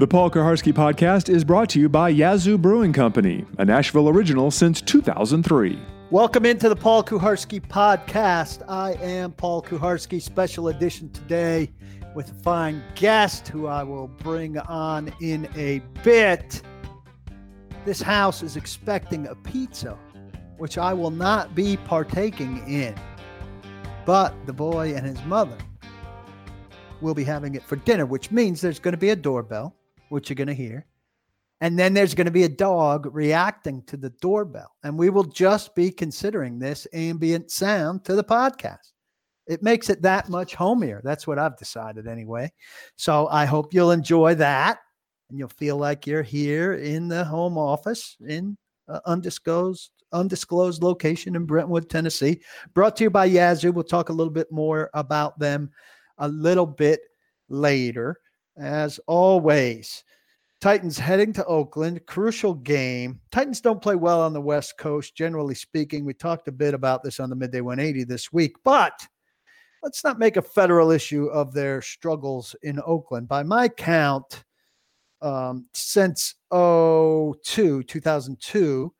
The Paul Kuharsky podcast is brought to you by Yazoo Brewing Company, a Nashville original since 2003. Welcome into the Paul Kuharsky podcast. I am Paul Kuharsky, special edition today with a fine guest who I will bring on in a bit. This house is expecting a pizza, which I will not be partaking in, but the boy and his mother will be having it for dinner, which means there's going to be a doorbell which you're going to hear. And then there's going to be a dog reacting to the doorbell. And we will just be considering this ambient sound to the podcast. It makes it that much homier. That's what I've decided anyway. So I hope you'll enjoy that and you'll feel like you're here in the home office in uh, undisclosed undisclosed location in Brentwood, Tennessee. Brought to you by Yazoo. We'll talk a little bit more about them a little bit later as always. Titans heading to Oakland, crucial game. Titans don't play well on the West Coast, generally speaking. We talked a bit about this on the Midday 180 this week, but let's not make a federal issue of their struggles in Oakland. By my count, um, since 02, 2002,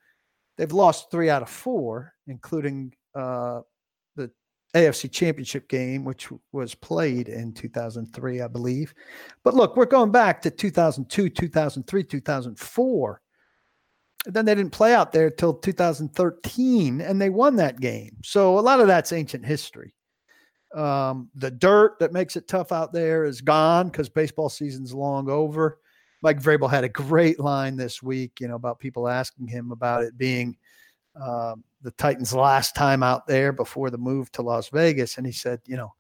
they've lost three out of four, including uh, AFC Championship game, which was played in 2003, I believe. But look, we're going back to 2002, 2003, 2004. And then they didn't play out there until 2013, and they won that game. So a lot of that's ancient history. Um, the dirt that makes it tough out there is gone because baseball season's long over. Mike Vrabel had a great line this week, you know, about people asking him about it being um, the Titans last time out there before the move to Las Vegas. And he said, you know,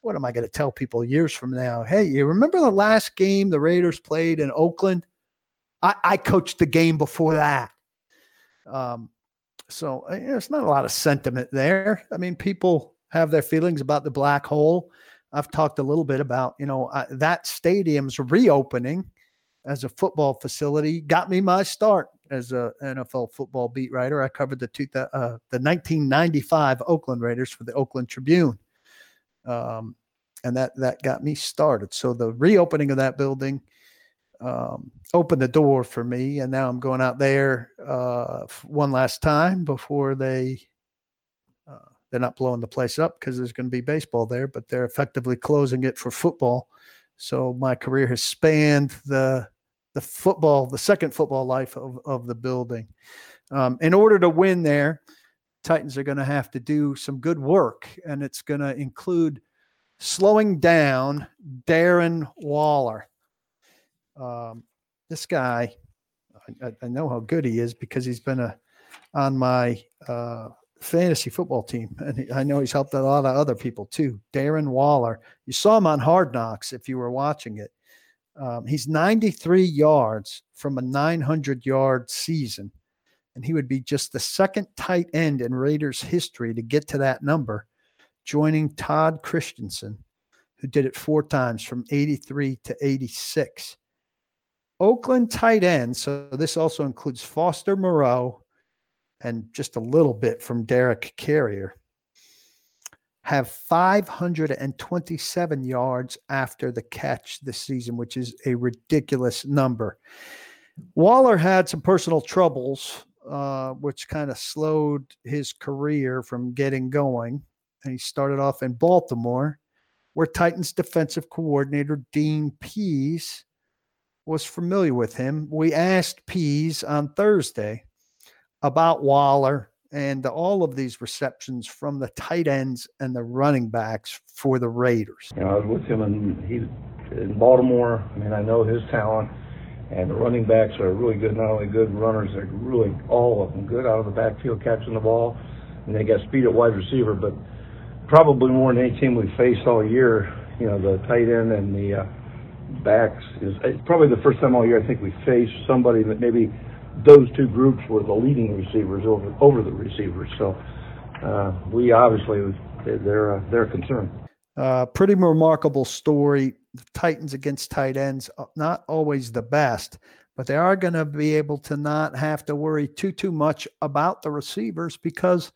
what am I going to tell people years from now? Hey, you remember the last game the Raiders played in Oakland? I, I coached the game before that. Um, so uh, you know, it's not a lot of sentiment there. I mean, people have their feelings about the black hole. I've talked a little bit about, you know, uh, that stadium's reopening as a football facility got me my start as a NFL football beat writer. I covered the two, uh, the 1995 Oakland Raiders for the Oakland Tribune, um, and that that got me started. So the reopening of that building um, opened the door for me, and now I'm going out there uh, one last time before they. Uh, they're not blowing the place up because there's going to be baseball there, but they're effectively closing it for football. So my career has spanned the the football, the second football life of, of the building. Um, in order to win there, Titans are going to have to do some good work, and it's going to include slowing down Darren Waller. Um, this guy, I, I, know how good he is because he's been a on my uh, fantasy football team, and he, I know he's helped a lot of other people too. Darren Waller, you saw him on Hard Knocks if you were watching it. Um, he's 93 yards from a 900 yard season, and he would be just the second tight end in Raiders history to get to that number, joining Todd Christensen, who did it four times from 83 to 86. Oakland tight end, so this also includes Foster Moreau and just a little bit from Derek Carrier have 527 yards after the catch this season, which is a ridiculous number. Waller had some personal troubles, uh, which kind of slowed his career from getting going. And he started off in Baltimore, where Titans defensive coordinator Dean Pees was familiar with him. We asked Pees on Thursday about Waller and all of these receptions from the tight ends and the running backs for the Raiders. You know, I was with him and he in Baltimore. I mean, I know his talent, and the running backs are really good. Not only good runners, they're really all of them good out of the backfield catching the ball, and they got speed at wide receiver. But probably more than any team we faced all year, you know, the tight end and the uh, backs is it's probably the first time all year I think we faced somebody that maybe those two groups were the leading receivers over over the receivers. So uh, we obviously they're uh, they're concerned. Uh, pretty remarkable story. The Titans against tight ends, uh, not always the best, but they are going to be able to not have to worry too too much about the receivers because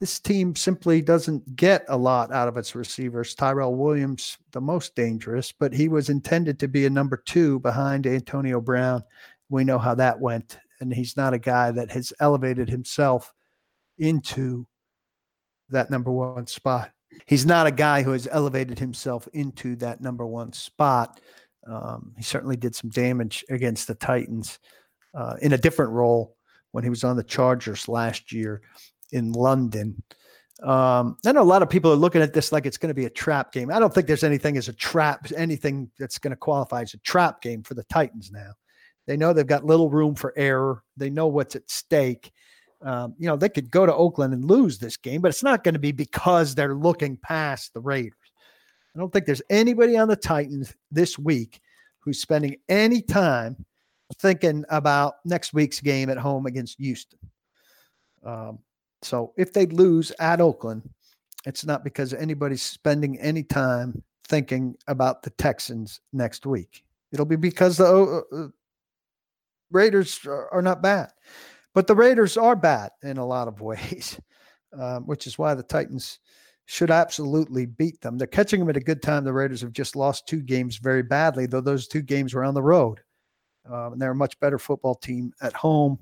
this team simply doesn't get a lot out of its receivers. Tyrell Williams, the most dangerous, but he was intended to be a number two behind Antonio Brown. We know how that went. And he's not a guy that has elevated himself into that number one spot. He's not a guy who has elevated himself into that number one spot. Um, he certainly did some damage against the Titans uh, in a different role when he was on the Chargers last year in London. Um, I know a lot of people are looking at this like it's going to be a trap game. I don't think there's anything as a trap, anything that's going to qualify as a trap game for the Titans now. They know they've got little room for error. They know what's at stake. Um, you know, they could go to Oakland and lose this game, but it's not going to be because they're looking past the Raiders. I don't think there's anybody on the Titans this week who's spending any time thinking about next week's game at home against Houston. Um, so if they lose at Oakland, it's not because anybody's spending any time thinking about the Texans next week. It'll be because the uh, uh Raiders are not bad, but the Raiders are bad in a lot of ways, um, which is why the Titans should absolutely beat them. They're catching them at a good time. The Raiders have just lost two games very badly, though those two games were on the road. Um, and they're a much better football team at home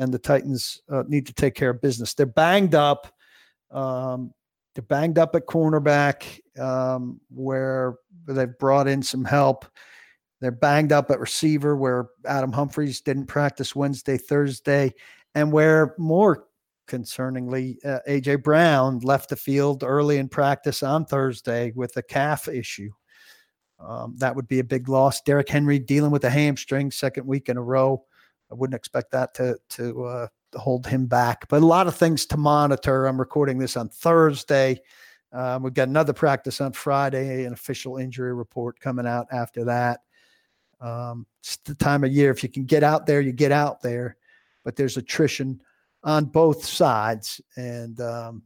and the Titans uh, need to take care of business. They're banged up. Um, they're banged up at cornerback, um, where they've brought in some help. They're banged up at receiver, where Adam Humphries didn't practice Wednesday, Thursday, and where more concerningly, uh, AJ Brown left the field early in practice on Thursday with a calf issue. Um, that would be a big loss. Derrick Henry dealing with a hamstring, second week in a row. I wouldn't expect that to to uh, hold him back. But a lot of things to monitor. I'm recording this on Thursday. Um, we've got another practice on Friday, an official injury report coming out after that. Um, it's the time of year. If you can get out there, you get out there. But there's attrition on both sides, and um,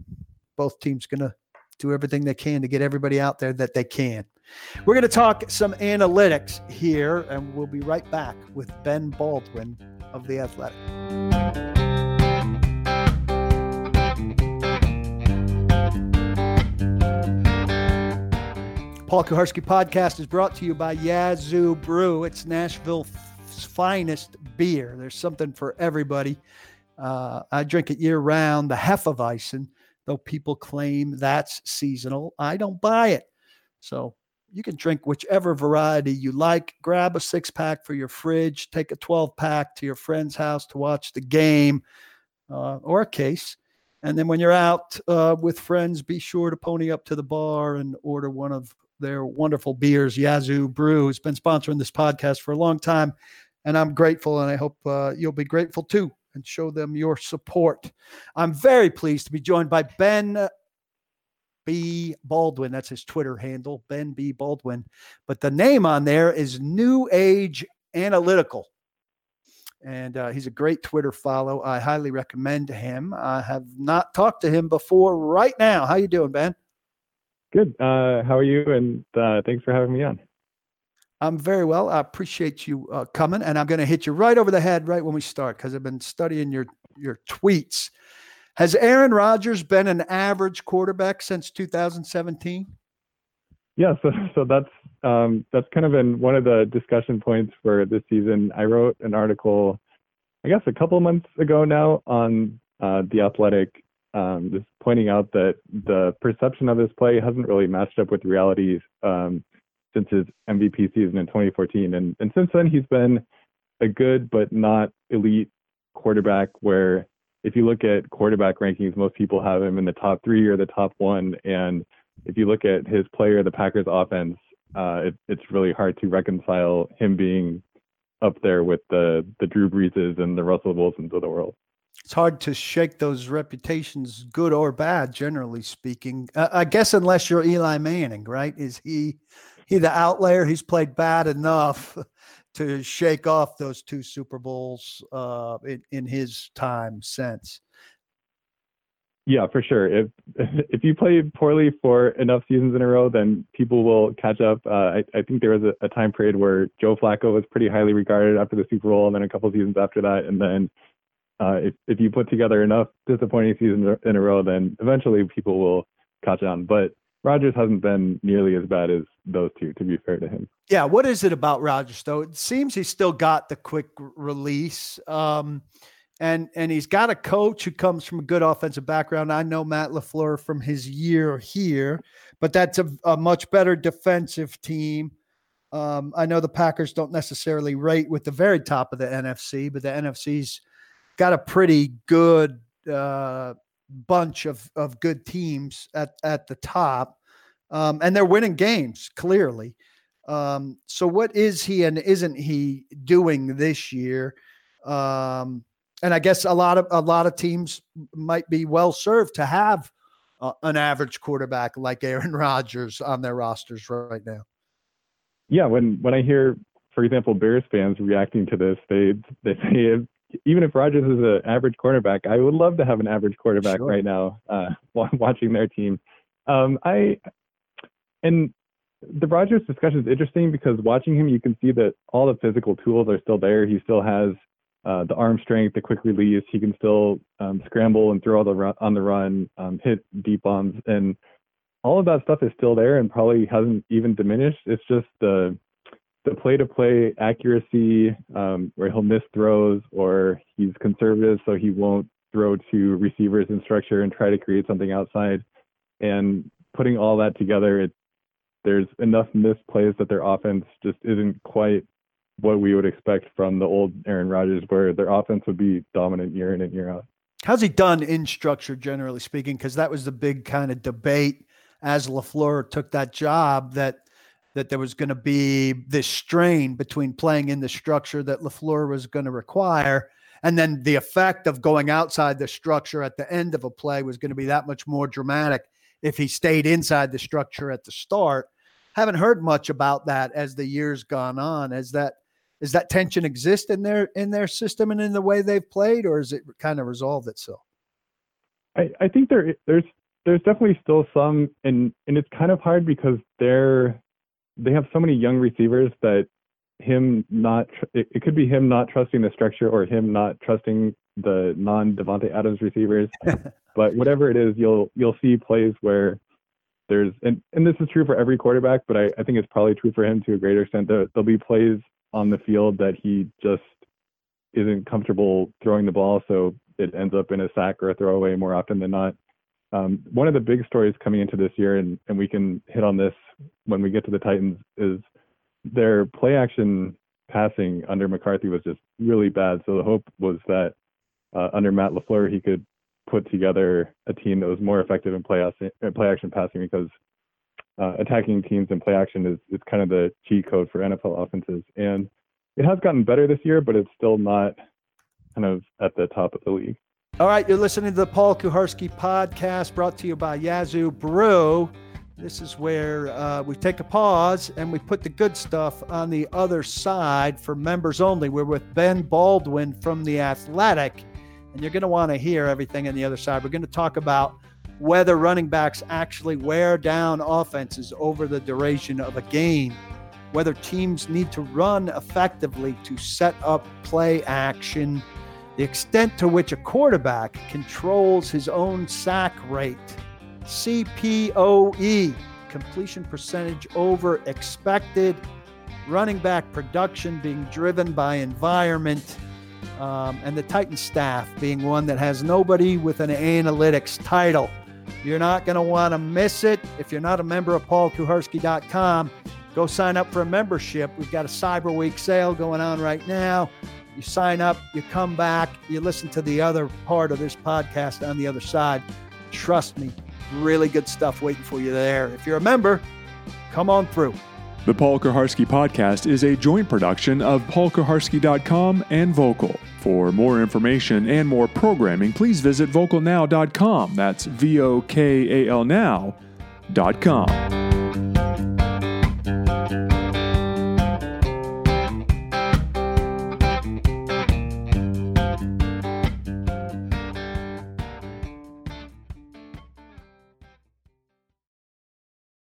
both teams going to do everything they can to get everybody out there that they can. We're going to talk some analytics here, and we'll be right back with Ben Baldwin of The Athletic. Paul Kuharsky podcast is brought to you by Yazoo Brew. It's Nashville's finest beer. There's something for everybody. Uh, I drink it year round. The Hefeweizen, though people claim that's seasonal, I don't buy it. So you can drink whichever variety you like. Grab a six pack for your fridge, take a 12 pack to your friend's house to watch the game uh, or a case. And then when you're out uh, with friends, be sure to pony up to the bar and order one of their wonderful beers. Yazoo Brew has been sponsoring this podcast for a long time. And I'm grateful, and I hope uh, you'll be grateful too and show them your support. I'm very pleased to be joined by Ben B. Baldwin. That's his Twitter handle, Ben B. Baldwin. But the name on there is New Age Analytical. And uh, he's a great Twitter follow. I highly recommend him. I have not talked to him before right now. How you doing, Ben? Good. Uh, how are you? And uh, thanks for having me on. I'm very well. I appreciate you uh, coming, and I'm going to hit you right over the head right when we start because I've been studying your your tweets has Aaron Rodgers been an average quarterback since 2017? Yeah, so so that's um, that's kind of been one of the discussion points for this season. I wrote an article, I guess, a couple months ago now on uh, the Athletic, um, just pointing out that the perception of his play hasn't really matched up with reality um, since his MVP season in 2014, and and since then he's been a good but not elite quarterback where if you look at quarterback rankings, most people have him in the top three or the top one. And if you look at his player, the Packers offense, uh, it, it's really hard to reconcile him being up there with the the Drew Breeses and the Russell Wilsons of the world. It's hard to shake those reputations, good or bad, generally speaking. Uh, I guess unless you're Eli Manning, right? Is he he the outlier? He's played bad enough to shake off those two Super Bowls uh, in, in his time since. Yeah, for sure. If if you play poorly for enough seasons in a row, then people will catch up. Uh, I, I think there was a, a, time period where Joe Flacco was pretty highly regarded after the Super Bowl, and then a couple seasons after that, and then uh, if if you put together enough disappointing seasons in a row, then eventually people will catch on. But Rodgers hasn't been nearly as bad as those two, to be fair to him. Yeah, what is it about Rodgers though? It seems he's still got the quick release. Um, and and he's got a coach who comes from a good offensive background. I know Matt LaFleur from his year here, but that's a, a much better defensive team. Um, I know the Packers don't necessarily rate with the very top of the NFC, but the NFC's got a pretty good uh, bunch of of good teams at at the top, um, and they're winning games clearly. Um, so, what is he and isn't he doing this year? Um, and I guess a lot of a lot of teams might be well served to have uh, an average quarterback like Aaron Rodgers on their rosters right now. Yeah, when when I hear, for example, Bears fans reacting to this, they they say even if Rodgers is an average quarterback, I would love to have an average quarterback sure. right now uh, watching their team. Um, I and the Rodgers discussion is interesting because watching him, you can see that all the physical tools are still there. He still has uh, the arm strength, the quick release. He can still um, scramble and throw the run, on the run, um, hit deep bombs, and all of that stuff is still there and probably hasn't even diminished. It's just the the play-to-play accuracy um, where he'll miss throws or he's conservative, so he won't throw to receivers in structure and try to create something outside. And putting all that together, it, there's enough misplays that their offense just isn't quite what we would expect from the old Aaron Rodgers, where their offense would be dominant year in and year out. How's he done in structure, generally speaking? Because that was the big kind of debate as LaFleur took that job that that there was going to be this strain between playing in the structure that LaFleur was going to require and then the effect of going outside the structure at the end of a play was going to be that much more dramatic if he stayed inside the structure at the start. Haven't heard much about that as the years gone on. As that does that tension exist in their in their system and in the way they've played, or is it kind of resolved itself? I, I think there there's there's definitely still some and and it's kind of hard because they're they have so many young receivers that him not it, it could be him not trusting the structure or him not trusting the non Davante Adams receivers. but whatever it is, you'll you'll see plays where there's and, and this is true for every quarterback, but I, I think it's probably true for him to a greater extent. There, there'll be plays on the field that he just isn't comfortable throwing the ball, so it ends up in a sack or a throwaway more often than not. Um, one of the big stories coming into this year, and, and we can hit on this when we get to the Titans, is their play action passing under McCarthy was just really bad. So the hope was that uh, under Matt LaFleur, he could put together a team that was more effective in play, play action passing because uh, attacking teams in play action is, is kind of the cheat code for NFL offenses. And it has gotten better this year, but it's still not kind of at the top of the league. All right, you're listening to the Paul Kuharsky podcast brought to you by Yazoo Brew. This is where uh, we take a pause and we put the good stuff on the other side for members only. We're with Ben Baldwin from The Athletic, and you're going to want to hear everything on the other side. We're going to talk about whether running backs actually wear down offenses over the duration of a game, whether teams need to run effectively to set up play action, the extent to which a quarterback controls his own sack rate, CPOE, completion percentage over expected, running back production being driven by environment. Um, and the Titan staff being one that has nobody with an analytics title. You're not going to want to miss it. If you're not a member of paulkuharsky.com, go sign up for a membership. We've got a Cyber Week sale going on right now. You sign up, you come back, you listen to the other part of this podcast on the other side. Trust me, really good stuff waiting for you there. If you're a member, come on through. The Paul Kuharsky podcast is a joint production of paulkuharsky.com and Vokal. For more information and more programming, please visit vokalnow.com. That's V O K A L now.com.